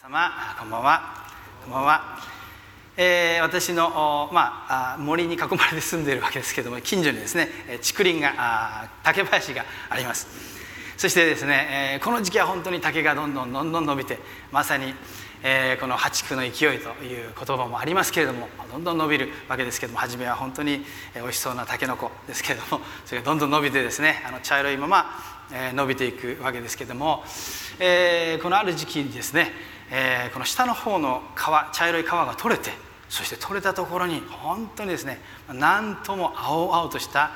様こんばんは。こんばんは、えー、私の、まあ、森に囲まれて住んでいるわけですけども近所にですね竹林が竹林があります。そしてですね、この時期は本当に竹がどんどんどんどん伸びてまさに、えー、この破竹の勢いという言葉もありますけれどもどんどん伸びるわけですけども初めは本当に美味しそうなたけのこですけれどもそれがどんどん伸びてですねあの茶色いまま、えー、伸びていくわけですけれども、えー、このある時期にですねえー、この下の方の皮茶色い皮が取れてそして取れたところに本当にですねなんとも青々とした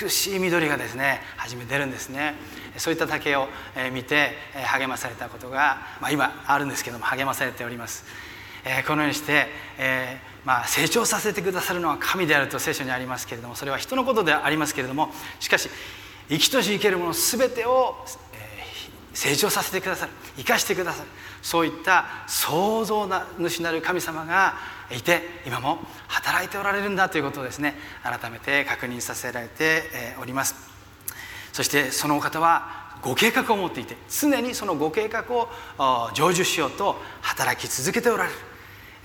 美しい緑がですね初め出るんですね。そういった竹を見て励まされたことが、まあ、今あるんですけども励まされております、えー、このようにして、えー、まあ、成長させてくださるのは神であると聖書にありますけれどもそれは人のことではありますけれどもしかし生きとし生けるもの全てを成長させてくださる。生かしてくださる。そういった創造主なる神様がいて今も働いておられるんだということをですね改めて確認させられております。そしてそのお方はご計画を持っていて常にそのご計画を成就しようと働き続けておられる。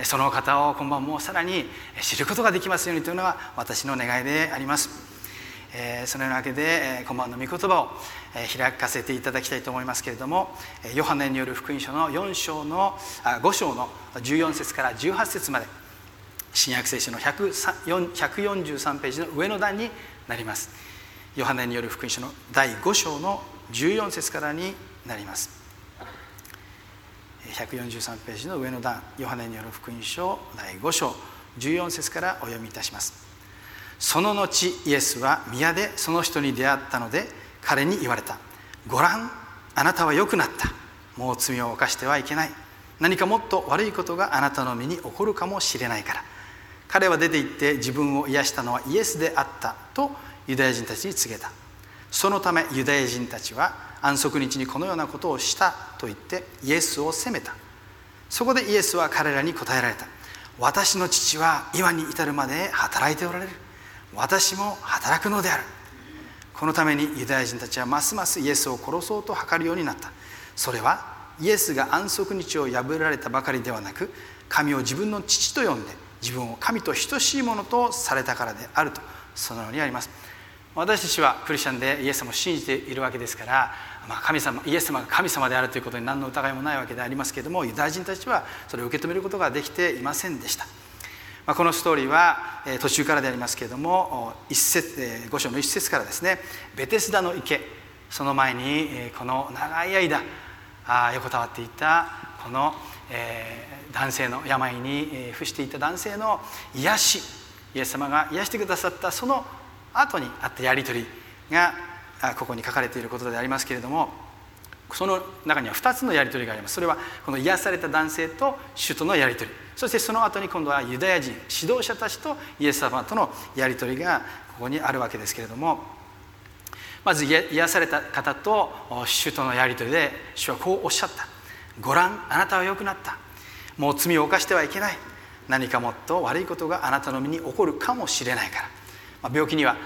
そのお方を今晩もさらに知ることができますようにというのが私の願いであります、そのようなわけで、今晩の御言葉を、開かせていただきたいと思いますけれどもヨハネによる福音書の4章のあ5章の14節から18節まで新約聖書の143ページの上の段になります。ヨハネによる福音書の第5章の14節からになります。143ページの上の段ヨハネによる福音書第5章14節からお読みいたします。その後イエスは宮でその人に出会ったので彼に言われた「ご覧あなたは良くなった。もう罪を犯してはいけない。何かもっと悪いことがあなたの身に起こるかもしれないから」彼は出て行って自分を癒したのはイエスであった。とユダヤ人たちに告げた。そのためユダヤ人たちは安息日にこのようなことをした。と言ってイエスを責めた。そこでイエスは彼らに答えられた。私の父は今に至るまで働いておられる。私も働くのである。このためにユダヤ人たちはますますイエスを殺そうと図るようになった。それはイエスが安息日を破られたばかりではなく神を自分の父と呼んで自分を神と等しいものとされたからであると。そのようにあります。私たちはクリスチャンでイエス様を信じているわけですから、まあ、神様イエス様が神様であるということに何の疑いもないわけでありますけれどもユダヤ人たちはそれを受け止めることができていませんでした。まあ、このストーリーは、え途中からでありますけれども一節、え5章の一節からですねベテスダの池その前に、えこの長い間あ横たわっていたこの、え、男性の病に、え伏していた男性の癒しイエス様が癒してくださったその後にあったやり取りがここに書かれていることでありますけれどもその中には2つのやり取りがあります。それはこの癒された男性と主とのやり取り。そしてその後に今度はユダヤ人指導者たちとイエス様とのやり取りがここにあるわけですけれども。まず癒された方と主とのやり取りで主はこうおっしゃった「ご覧あなたは良くなった。もう罪を犯してはいけない。何かもっと悪いことがあなたの身に起こるかもしれないから」まあ、病気には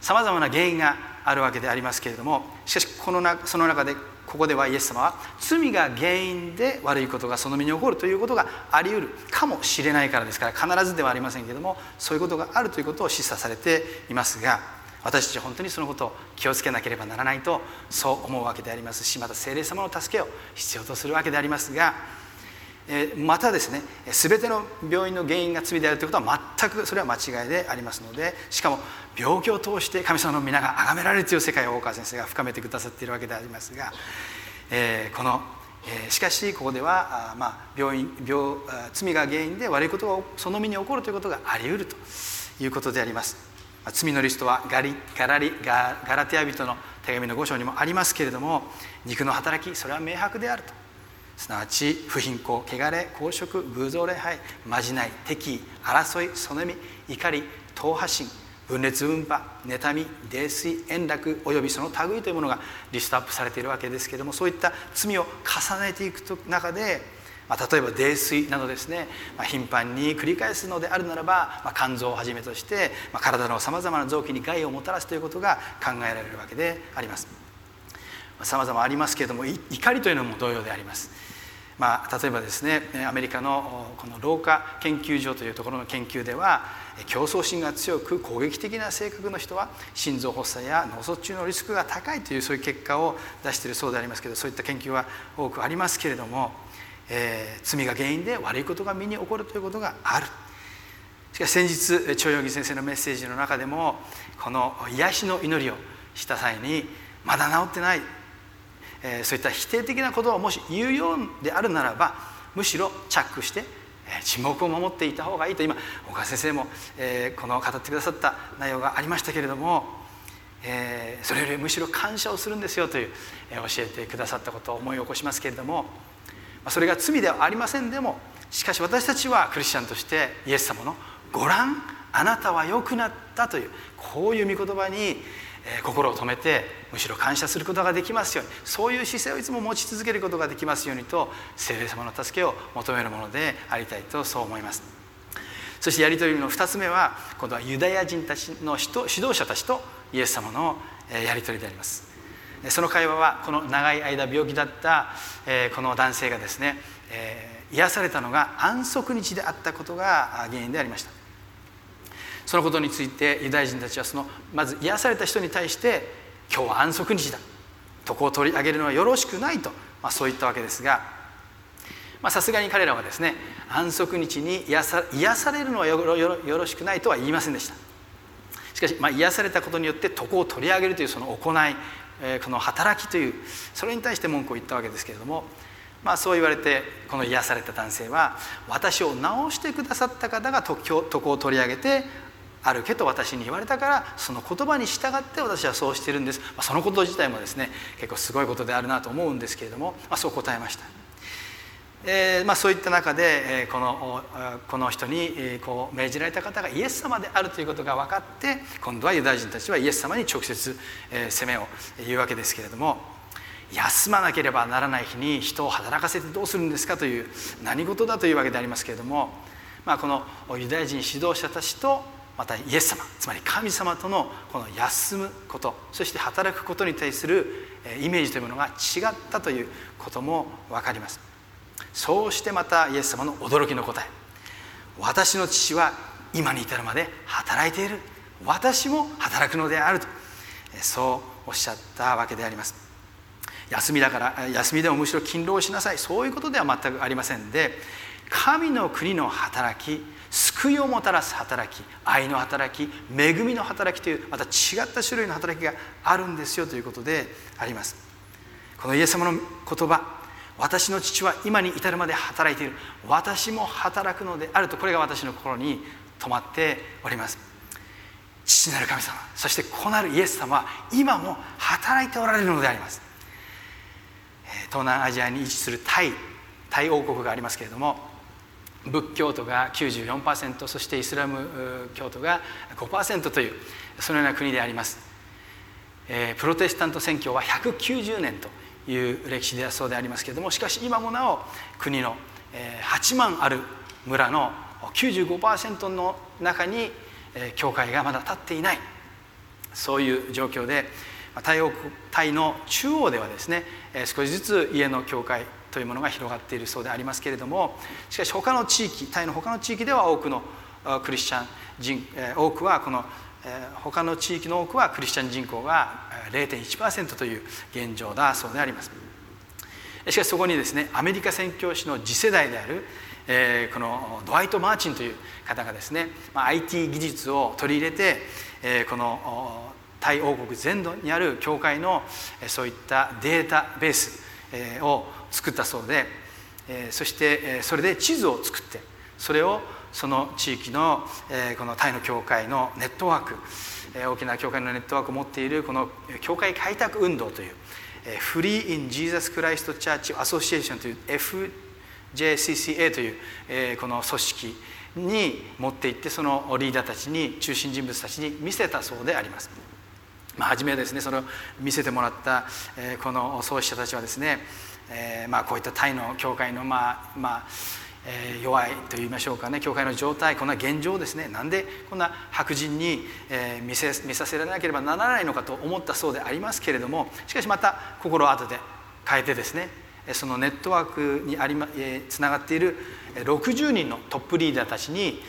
さまざまな原因があるわけでありますけれども。しかしこのなその中でここではイエス様は罪が原因で悪いことがその身に起こるということがあり得るかもしれないからですから必ずではありませんけどもそういうことがあるということを示唆されていますが私たちは本当にそのことを気をつけなければならないとそう思うわけでありますしまた精霊様の助けを必要とするわけでありますがまたですね全ての病院の原因が罪であるということは全くそれは間違いでありますのでしかも病気を通して神様の皆が崇められるという世界を大川先生が深めてくださっているわけでありますが、え、この、え、しかしここではあ、まあ、病院病罪が原因で悪いことがその身に起こるということがあり得るということであります。罪のリストはガリガラリガガラテヤ人の手紙の5章にもありますけれども肉の働きそれは明白であるとすなわち不貧困汚れ公職偶像礼拝まじない敵意争いそねみ怒り党派心分裂分派妬み泥酔円楽およびその類というものがリストアップされているわけですけれどもそういった罪を重ねていく中で、まあ、例えば泥酔などですね、まあ、頻繁に繰り返すのであるならば、まあ、肝臓をはじめとして、まあ、体のさまざまな臓器に害をもたらすということが考えられるわけであります。さまざまありますけれども怒りというのも同様であります。まあ、例えばですねアメリカのこの老化研究所というところの研究では競争心が強く攻撃的な性格の人は心臓発作や脳卒中のリスクが高いというそういう結果を出しているそうでありますけどそういった研究は多くありますけれども、えー、罪が原因で悪いことが身に起こるということがある。しかし先日長陽義先生のメッセージの中でもこの癒しの祈りをした際にまだ治ってないえー、そういった否定的なことをもし言うようであるならばむしろチャックして、えー、沈黙を守っていた方がいいと。今岡先生も、えー、この語ってくださった内容がありましたけれども、えー、それよりむしろ感謝をするんですよという、えー、教えてくださったことを思い起こしますけれども、まあ、それが罪ではありませんでもしかし私たちはクリスチャンとしてイエス様の「ご覧あなたは良くなった」というこういう御言葉に心を止めてむしろ感謝することができますようにそういう姿勢をいつも持ち続けることができますようにと聖霊様の助けを求めるものでありたいとそう思います。そしてやり取りの2つ目は今度はユダヤ人たちの指導者たちとイエス様のやり取りであります。その会話はこの長い間病気だったこの男性がですね癒されたのが安息日であったことが原因でありました。そのことについてユダヤ人たちはそのまず癒された人に対して今日は安息日だ。床を取り上げるのはよろしくないと、まあ、そう言ったわけですがさすがに彼らはですね安息日に癒さ癒されるのはよろしくないとは言いませんでした。しかし、まあ、癒されたことによって床を取り上げるというその行い、えー、この働きというそれに対して文句を言ったわけですけれどもまあ、そう言われてこの癒された男性は私を治してくださった方が床を取り上げて歩けと私に言われたからその言葉に従って私はそうしてるんです、まあ、そのこと自体もですね結構すごいことであるなと思うんですけれども、まあ、そう答えました。えーまあ、そういった中で、えー、このこの人に、えー、こう命じられた方がイエス様であるということが分かって今度はユダヤ人たちはイエス様に直接、えー、責めを言うわけですけれども休まなければならない日に人を働かせてどうするんですかという何事だというわけでありますけれども、まあ、このユダヤ人指導者たちとまたイエス様つまり神様とのこの休むことそして働くことに対するイメージというものが違ったということも分かります。そうしてまたイエス様の驚きの答え。私の父は今に至るまで働いている。私も働くのであると。そうおっしゃったわけであります。休みだから休みでもむしろ勤労しなさい。そういうことでは全くありませんで神の国の働き救いをもたらす働き愛の働き恵みの働きというまた違った種類の働きがあるんですよということであります。このイエス様の言葉私の父は今に至るまで働いている。私も働くのであるとこれが私の心に止まっております。父なる神様そして子なるイエス様は今も働いておられるのであります。東南アジアに位置するタイタイ王国がありますけれども仏教徒が94%そしてイスラム教徒が5%というそのような国であります、えー、プロテスタント宣教は190年という歴史ではそうでありますけれどもしかし今もなお国の8万ある村の95%の中に教会がまだ立っていない。そういう状況でタイタイの中央ではですね少しずつ家の教会というものが広がっているそうでありますけれどもしかし他の地域タイの他の地域では多くのクリスチャン人多くはこの他の地域の多くはクリスチャン人口が0.1%という現状だそうであります。しかしそこにですねアメリカ宣教師の次世代であるえこのドワイト・マーチンという方がですね、ま IT 技術を取り入れて、えこのタイ王国全土にある教会のそういったデータベースを作ったそうでそしてそれで地図を作ってそれをその地域のこのタイの教会のネットワーク大きな教会のネットワークを持っているこの教会開拓運動という Free in Jesus Christ Church Association という FJCCA というこの組織に持っていってそのリーダーたちに中心人物たちに見せたそうであります。まあ、初めはですねそれを見せてもらった、この創始者たちはですねえーまあ、こういったタイの教会の、まあまあえー、弱いといいましょうかね。教会の状態こんな現状ですねなんでこんな白人に、えー、見せ見させられなければならないのかと思ったそうでありますけれどもしかしまた心を後で変えてですねそのネットワークにあり、ま、つながっている60人のトップリーダーたちに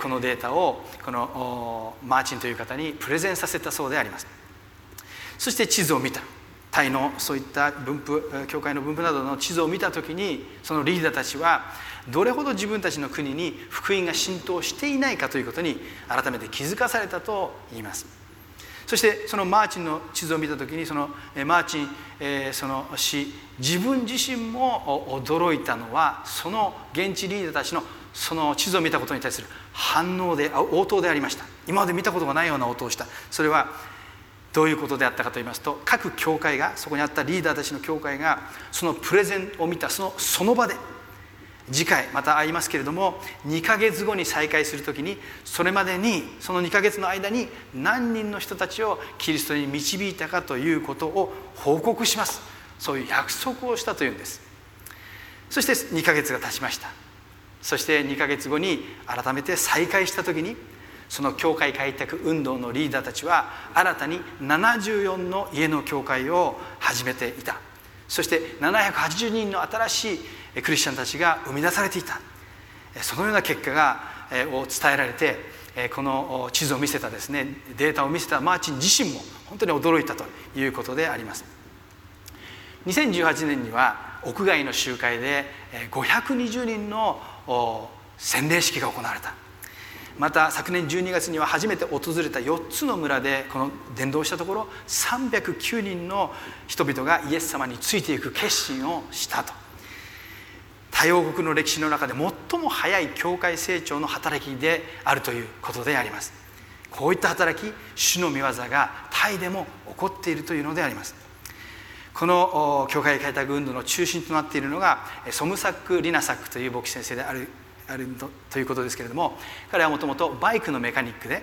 このデータをこのマーチンという方にプレゼンさせたそうであります。そして地図を見た。タイのそういった分布教会の分布などの地図を見た時にそのリーダーたちはどれほど自分たちの国に福音が浸透していないかということに改めて気づかされたと言います。そしてそのマーチンの地図を見た時にそのマーチン、えー、その死自分自身も驚いたのはその現地リーダーたちのその地図を見たことに対する反応で応答でありました。今まで見たことがないような応答をした。それはどういうことであったかと言いますと各教会がそこにあったリーダーたちの教会がそのプレゼンを見たそのその場で次回また会いますけれども2ヶ月後に再会する時にそれまでにその2ヶ月の間に何人の人たちをキリストに導いたかということを報告します。そういう約束をしたというんです。そして2ヶ月が経ちました。そして2ヶ月後に改めて再会した時にその教会開拓運動のリーダーたちは新たに74の家の教会を始めていた。そして780人の新しいクリスチャンたちが生み出されていた。そのような結果がを伝えられてこの地図を見せたですねデータを見せたマーチン自身も本当に驚いたということであります。2018年には屋外の集会で520人の洗礼式が行われた。また昨年12月には初めて訪れた4つの村でこの伝道したところ309人の人々がイエス様についていく決心をしたと。多様国の歴史の中で最も早い教会成長の働きであるということであります。こういった働き主の御業がタイでも起こっているというのであります。この教会開拓運動の中心となっているのがソムサック・リナサックという牧師先生であるあるということですけれども彼はもともとバイクのメカニックで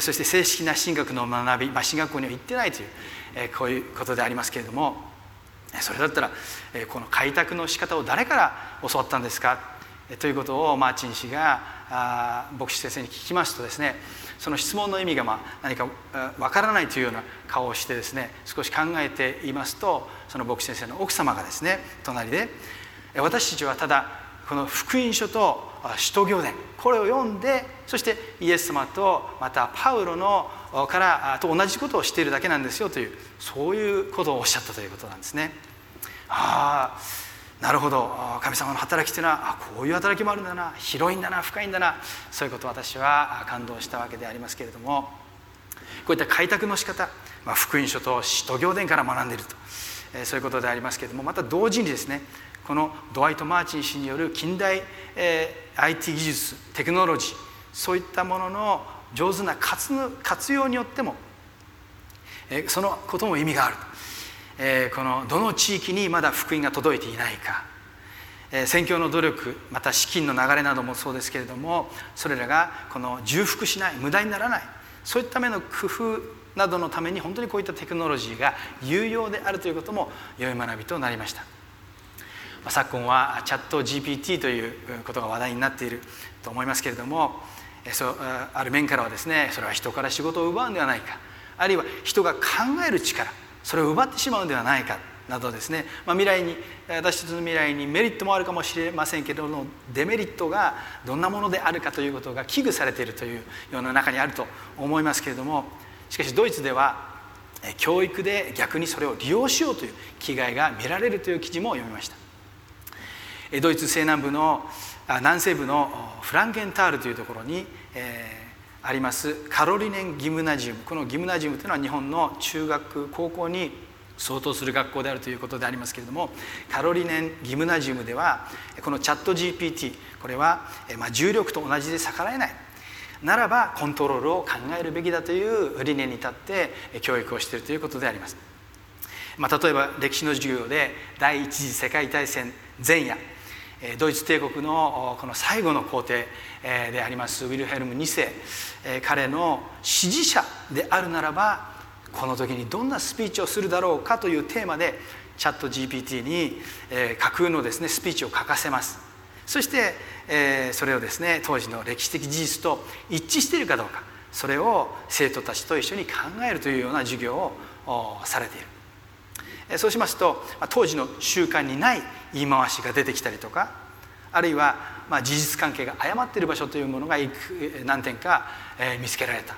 そして正式な進学の学び、まあ、進学校には行ってないというえこういうことでありますけれどもそれだったらえこの開拓の仕方を誰から教わったんですか？ということをマーチン氏があ牧師先生に聞きますとですねその質問の意味がまあ何かわからないというような顔をしてですね少し考えていますとその牧師先生の奥様がですね隣で私たちはただこの福音書と使徒行伝。これを読んでそしてイエス様とまたパウロのからと同じことをしているだけなんですよというそういうことをおっしゃったということなんですね。ああなるほど。神様の働きというのはこういう働きもあるんだな。広いんだな。深いんだな。そういうことを私は感動したわけでありますけれどもこういった開拓の仕方、まあ、福音書と使徒行伝から学んでいると、えそういうことでありますけれどもまた同時にですねこのドワイト・マーチン氏による近代、えー、IT 技術テクノロジーそういったものの上手な活用によっても、えー、そのことも意味がある、えー、このどの地域にまだ福音が届いていないか、えー、宣教の努力また資金の流れなどもそうですけれどもそれらがこの重複しない無駄にならないそういったための工夫などのために本当にこういったテクノロジーが有用であるということも良い学びとなりました。昨今はチャット GPT ということが話題になっていると思いますけれどもそうある面からはですねそれは人から仕事を奪うんではないかあるいは人が考える力それを奪ってしまうんではないかなどですね、まあ、未来に私たちの未来にメリットもあるかもしれませんけれどもデメリットがどんなものであるかということが危惧されているというような中にあると思いますけれどもしかしドイツでは教育で逆にそれを利用しようという気概が見られるという記事も読みました。ドイツ西南部の南西部のフランケンタールというところに、えー、ありますカロリネンギムナジウム。このギムナジウムというのは日本の中学高校に相当する学校であるということでありますけれどもカロリネンギムナジウムではこのチャット GPT これは、まあ、重力と同じで逆らえない。ならばコントロールを考えるべきだという理念に立って教育をしているということであります、まあ、例えば歴史の授業で第一次世界大戦前夜ドイツ帝国のこの最後の皇帝でありますウィルヘルム2世。彼の支持者であるならばこの時にどんなスピーチをするだろうかというテーマでチャット GPT に架空のですねスピーチを書かせます。そしてそれをですね当時の歴史的事実と一致しているかどうかそれを生徒たちと一緒に考えるというような授業をされている。そうしますと当時の習慣にない言い回しが出てきたりとかあるいはま事実関係が誤っている場所というものが何点かえ見つけられた。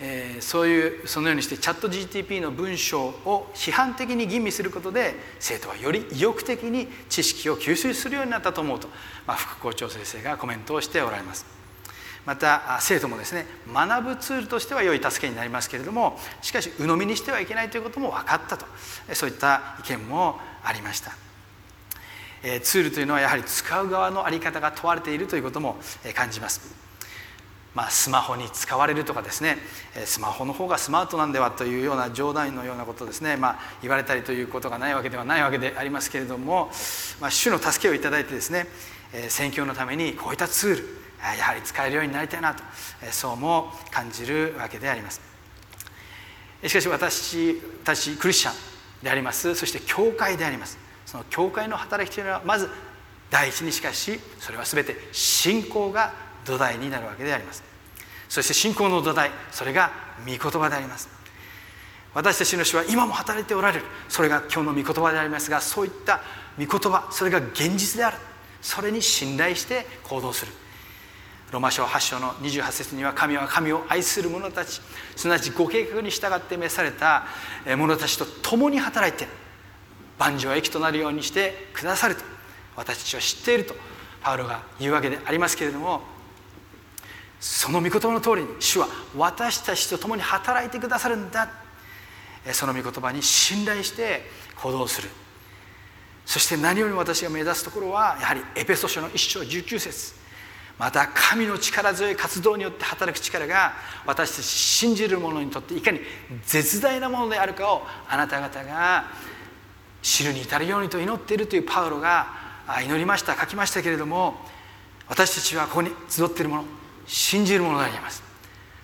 えー、そういうそのようにしてチャット GTP の文章を批判的に吟味することで生徒はより意欲的に知識を吸収するようになったと思うと、まあ、副校長先生がコメントをしておられます。また生徒もですね学ぶツールとしては良い助けになりますけれどもしかし鵜呑みにしてはいけないということも分かったとそういった意見もありました。ツールというのはやはり使う側の在り方が問われているということも感じます。まあ、スマホに使われるとかですねスマホの方がスマートなんではというような冗談のようなことですね、まあ、言われたりということがないわけではないわけでありますけれども、まあ、主の助けをいただいてですね宣教のためにこういったツールやはり使えるようになりたいなとそうも感じるわけであります。しかし私たちクリスチャンであります。そして教会であります。その教会の働きというのはまず第一にしかしそれは全て信仰が土台になるわけであります。そして信仰の土台それが御言葉であります。私たちの主は今も働いておられる。それが今日の御言葉でありますがそういった御言葉それが現実である。それに信頼して行動する。ローマ書8章の28節には神は神を愛する者たちすなわちご計画に従って召された者たちと共に働いて万丈益となるようにしてくださると私たちは知っているとパウロが言うわけでありますけれどもその御言葉の通りに主は私たちと共に働いてくださるんだその御言葉に信頼して行動する。そして何よりも私が目指すところはやはりエペソ書の1章19節。また神の力強い活動によって働く力が私たち信じる者にとっていかに絶大なものであるかをあなた方が知るに至るようにと祈っているというパウロが祈りました書きましたけれども私たちはここに集っているもの信じるものであります。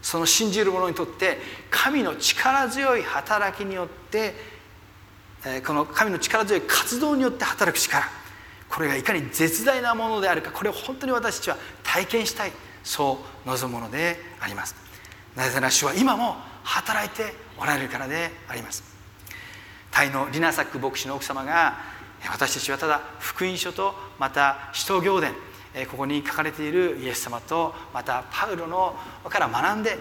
その信じる者にとって神の力強い働きによってこの神の力強い活動によって働く力。これがいかに絶大なものであるかこれを本当に私たちは体験したいそう望むものであります。なぜなら主は今も働いておられるからであります。タイのリナサック牧師の奥様が私たちはただ福音書とまた使徒行伝ここに書かれているイエス様とまたパウロのから学んで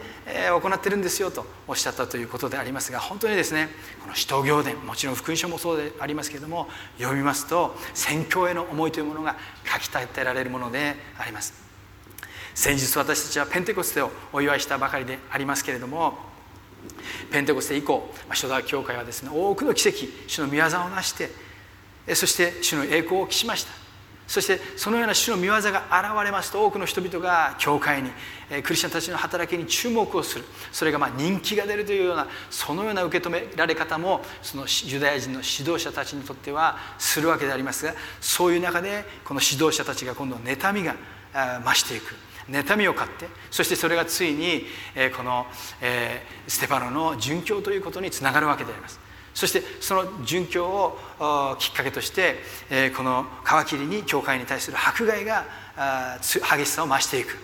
行ってるんですよとおっしゃったということでありますが本当にですねこの使徒行伝もちろん福音書もそうでありますけれども読みますと宣教への思いというものが書き立てられるものであります。先日私たちはペンテコステをお祝いしたばかりでありますけれどもペンテコステ以降初代教会はですね多くの奇跡主の御業を成してそして主の栄光を期しました。そしてそのような主の御業が現れますと多くの人々が教会にクリスチャンたちの働きに注目をする。それがま人気が出るというようなそのような受け止められ方もそのユダヤ人の指導者たちにとってはするわけでありますがそういう中でこの指導者たちが今度妬みが増していく。妬みを買ってそしてそれがついにこのステパノの殉教ということにつながるわけであります。そしてその殉教をきっかけとしてこの皮切りに教会に対する迫害が激しさを増していく。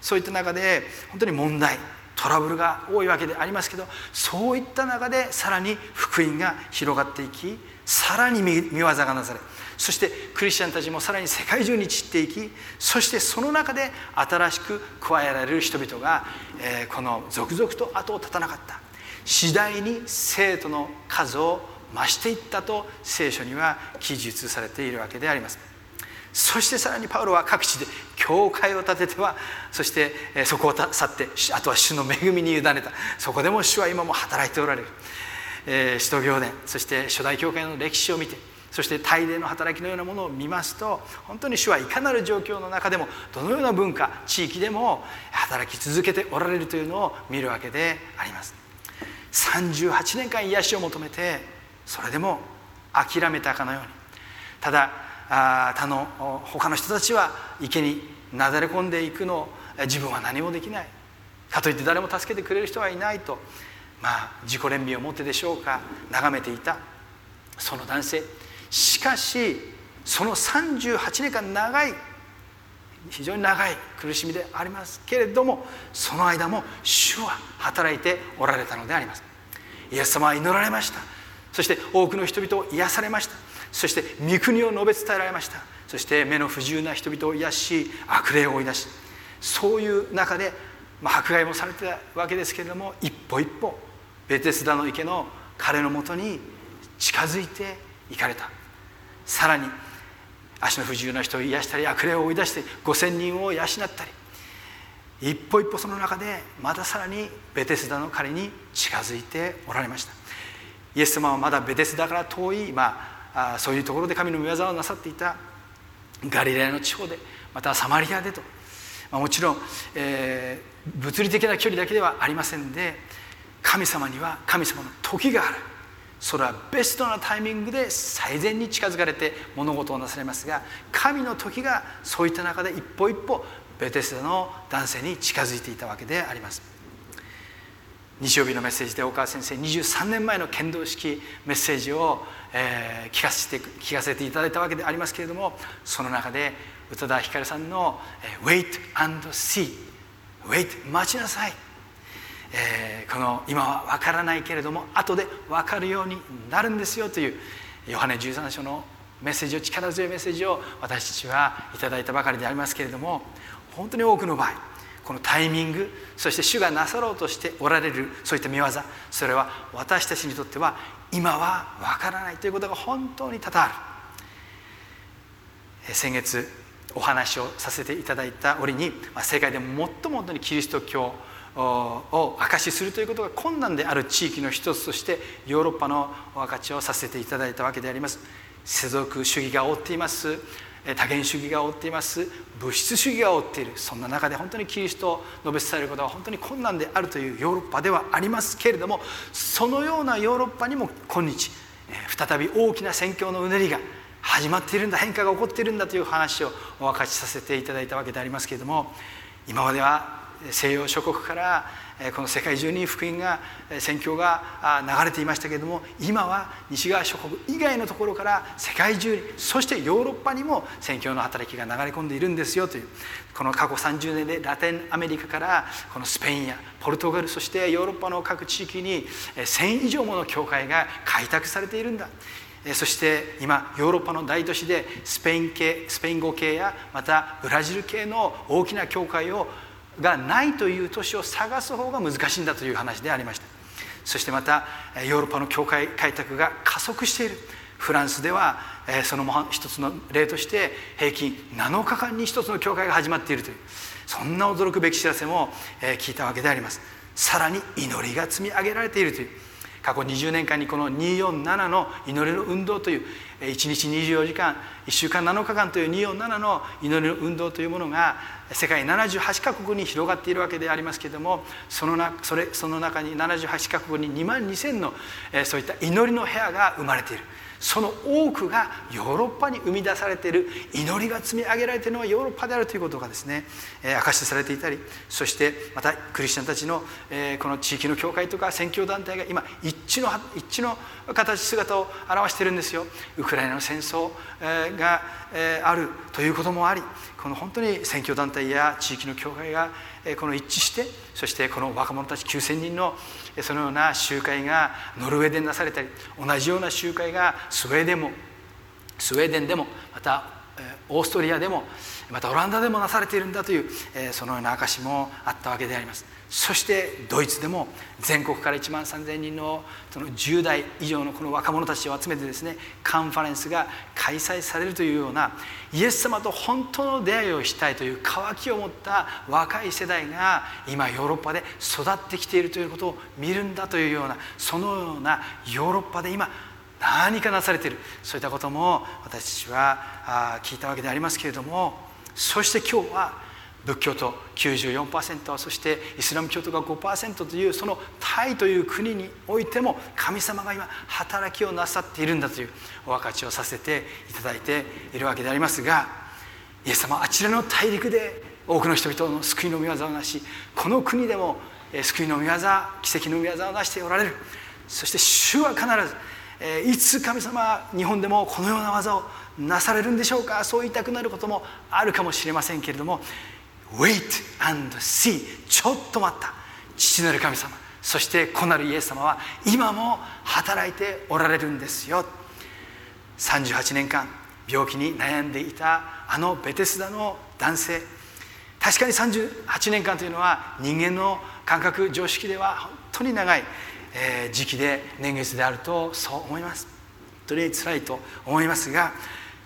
そういった中で本当に問題トラブルが多いわけでありますけどそういった中でさらに福音が広がっていきさらに見業がなされそしてクリスチャンたちもさらに世界中に散っていきそしてその中で新しく加えられる人々がこの続々と後を絶たなかった。次第に生徒の数を増していったと聖書には記述されているわけであります。そしてさらにパウロは各地で教会を建ててはそしてそこを去ってあとは主の恵みに委ねた。そこでも主は今も働いておられる、えー、使徒行伝そして初代教会の歴史を見てそして大礼の働きのようなものを見ますと本当に主はいかなる状況の中でもどのような文化地域でも働き続けておられるというのを見るわけであります。38年間癒しを求めてそれでも諦めたかのように。ただあ他の他の人たちは池になだれ込んでいくの自分は何もできない。かといって誰も助けてくれる人はいないと。まあ自己憐憫を持ってでしょうか。眺めていた。その男性。しかしその38年間長い非常に長い苦しみでありますけれどもその間も主は働いておられたのであります。イエス様は祈られました。そして多くの人々を癒されました。そして御国を述べ伝えられました。そして目の不自由な人々を癒し悪霊を追い出し。そういう中で、まあ、迫害もされてたわけですけれども一歩一歩ベテスダの池の彼のもとに近づいていかれた。さらに足の不自由な人を癒したり悪霊を追い出して5,000人を養ったり。一歩一歩その中でまたさらにベテスダの彼に近づいておられました。イエス様はまだベテスダから遠い、まあ、そういうところで神の御業をなさっていたガリラヤの地方でまたサマリアでと、まあ、もちろん、えー、物理的な距離だけではありませんで神様には神様の時がある。それはベストなタイミングで最善に近づかれて物事をなされますが神の時がそういった中で一歩一歩ベテスダの男性に近づいていたわけであります。日曜日のメッセージで大川先生23年前の剣道式メッセージを、えー、聞かせて聞かせていただいたわけでありますけれどもその中で宇多田ヒカルさんの「Wait and See」「Wait 待ちなさい」えー、この今は分からないけれども後で分かるようになるんですよというヨハネ13章のメッセージを力強いメッセージを私たちはいただいたばかりでありますけれども本当に多くの場合このタイミングそして主がなさろうとしておられるそういった見業それは私たちにとっては今は分からないということが本当に多々ある。先月お話をさせていただいた折にま世界で最も本当にキリスト教を証しするということが困難である地域の一つとしてヨーロッパのお証しをさせていただいたわけであります。世俗主義が覆っています。多元主義が覆っています。物質主義が覆っている。そんな中で本当にキリストを述べ伝えることは本当に困難であるというヨーロッパではありますけれどもそのようなヨーロッパにも今日再び大きな宣教のうねりが始まっているんだ変化が起こっているんだという話をお分かちさせていただいたわけでありますけれども今までは西洋諸国からこの世界中に福音が宣教が流れていましたけれども今は西側諸国以外のところから世界中にそしてヨーロッパにも宣教の働きが流れ込んでいるんですよというこの過去30年でラテンアメリカからこのスペインやポルトガルそしてヨーロッパの各地域に1,000以上もの教会が開拓されているんだ。そして今ヨーロッパの大都市でスペイン系スペイン語系やまたブラジル系の大きな教会をがないという都市を探す方が難しいんだという話でありました。そしてまたヨーロッパの教会開拓が加速している。フランスではその一つの例として平均7日間に一つの教会が始まっているという。そんな驚くべき知らせも聞いたわけであります。さらに祈りが積み上げられているという。過去20年間にこの247の祈りの運動という1日24時間1週間7日間という247の祈りの運動というものが世界78カ国に広がっているわけでありますけれどもそのなそれその中に78カ国に2万2000のそういった祈りの部屋が生まれている。その多くがヨーロッパに生み出されている祈りが積み上げられているのはヨーロッパであるということがですね、えー、証しされていたりそしてまたクリスチャンたちの、えー、この地域の教会とか宣教団体が今一致の一致の形姿を表しているんですよ。ウクライナの戦争があるということもありこの本当に宣教団体や地域の教会がこの一致してそしてこの若者たち9,000人のそのような集会がノルウェーでなされたり同じような集会がスウェーデンもスウェーデンでもまたオーストリアでもまたオランダでもなされているんだというそのような証もあったわけであります。そしてドイツでも全国から1万3,000人のその10代以上のこの若者たちを集めてですねカンファレンスが開催されるというようなイエス様と本当の出会いをしたいという渇きを持った若い世代が今ヨーロッパで育ってきているということを見るんだというようなそのようなヨーロッパで今何かなされている。そういったことも私たちは聞いたわけでありますけれどもそして今日は仏教徒94%そしてイスラム教徒が5%というそのタイという国においても神様が今働きをなさっているんだというお分かちをさせていただいているわけでありますがイエス様あちらの大陸で多くの人々の救いの御業をなしこの国でも救いの御業奇跡の御業をなしておられる。そして主は必ずいつ神様日本でもこのような技をなされるんでしょうか？そう言いたくなることもあるかもしれませんけれども Wait and see ちょっと待った。父なる神様。そして子なるイエス様は今も働いておられるんですよ。38年間病気に悩んでいたあのベテスダの男性。確かに38年間というのは人間の感覚常識では本当に長い、時期で年月であるとそう思います。本当につらいと思いますが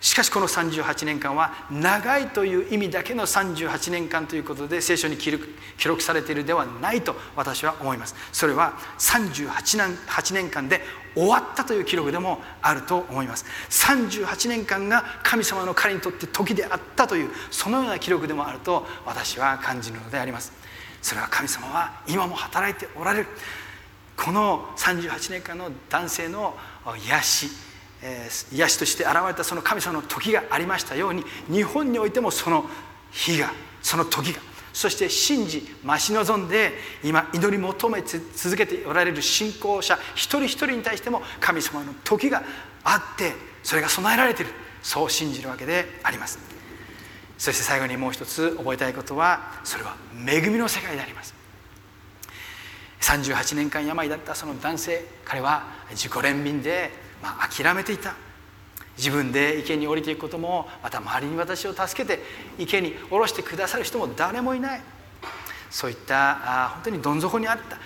しかしこの38年間は長いという意味だけの38年間ということで聖書に記録されているではないと私は思います。それは38年 ,8 年間で終わったという記録でもあると思います。38年間が神様の彼にとって時であったというそのような記録でもあると私は感じるのであります。それは神様は今も働いておられる。この38年間の男性の癒し、癒しとして現れたその神様の時がありましたように日本においてもその日がその時が。そして信じ待ち望んで今祈り求め続けておられる信仰者一人一人に対しても神様の時があってそれが備えられている。そう信じるわけであります。そして最後にもう一つ覚えたいことはそれは恵みの世界であります。38年間病だったその男性彼は自己憐憫でまあ、諦めていた。自分で池に降りていくこともまた周りに私を助けて池に下ろしてくださる人も誰もいない。そういったあ本当にどん底にあった。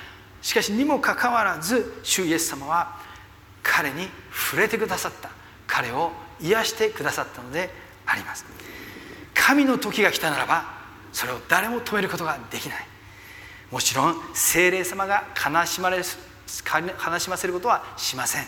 しかしにもかかわらず主イエス様は彼に触れてくださった。彼を癒してくださったのであります。神の時が来たならばそれを誰も止めることができない。もちろん精霊様が悲しまれ悲しませることはしません。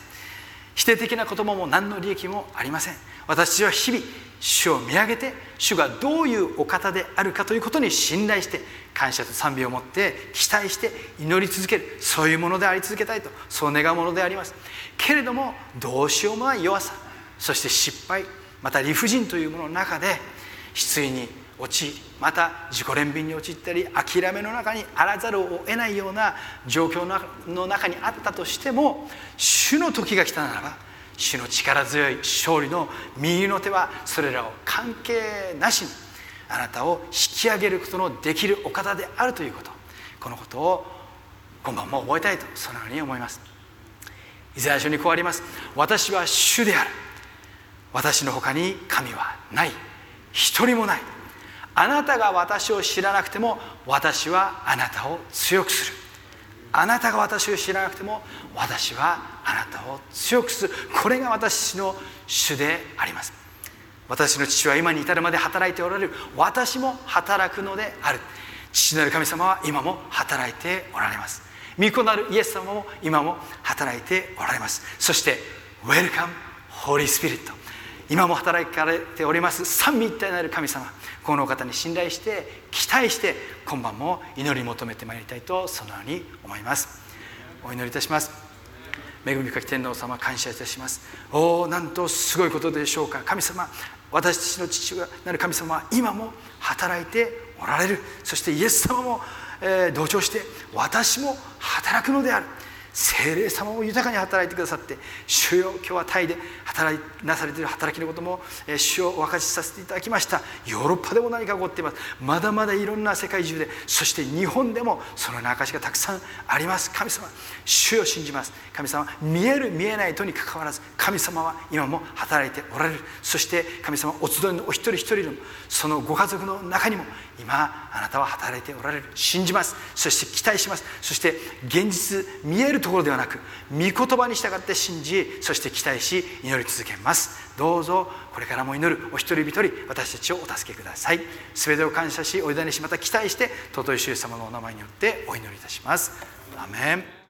否定的な言葉も何の利益もありません。私は日々主を見上げて主がどういうお方であるかということに信頼して感謝と賛美を持って期待して祈り続ける。そういうものであり続けたいと。そう願うものであります。けれどもどうしようもない弱さ。そして失敗。また理不尽というものの中で失意に陥りまた自己憐憫に陥ったり諦めの中にあらざるを得ないような状況の中にあったとしても主の時が来たならば主の力強い勝利の右の手はそれらを関係なしにあなたを引き上げることのできるお方であるということ。このことを今晩も覚えたいとそのように思います。イザヤ書にこうあります。私は主である。私の他に神はない。一人もない。あなたが私を知らなくても私はあなたを強くする。あなたが私を知らなくても私はあなたを強くする。これが私の主であります。私の父は今に至るまで働いておられる。私も働くのである。父なる神様は今も働いておられます。御子なるイエス様も今も働いておられます。そしてウェルカムホーリースピリット今も働かれております。三位一体なる神様。この方に信頼して期待して今晩も祈り求めてまいりたいとそのように思います。お祈りいたします。恵み深き天皇様感謝いたします。おおなんとすごいことでしょうか。神様私たちの父なる神様は今も働いておられる。そしてイエス様も、えー、同調して私も働くのである。精霊様を豊かに働いてくださって主よ今日はタイで働いなされている働きのことも主をお分かちさせていただきました。ヨーロッパでも何か起こっています。まだまだいろんな世界中でそして日本でもそのような証がたくさんあります。神様主を信じます。神様見える見えないとにかかわらず神様は今も働いておられる。そして神様お集いのお一人一人のそのご家族の中にも今あなたは働いておられる。信じます。そして期待します。そして現実見えるところではなく御言葉に従って信じそして期待し祈り続けます。どうぞこれからも祈る。お一人一人私たちをお助けください。全てを感謝しお委ねしまた期待して尊い主様のお名前によってお祈りいたします。アメン。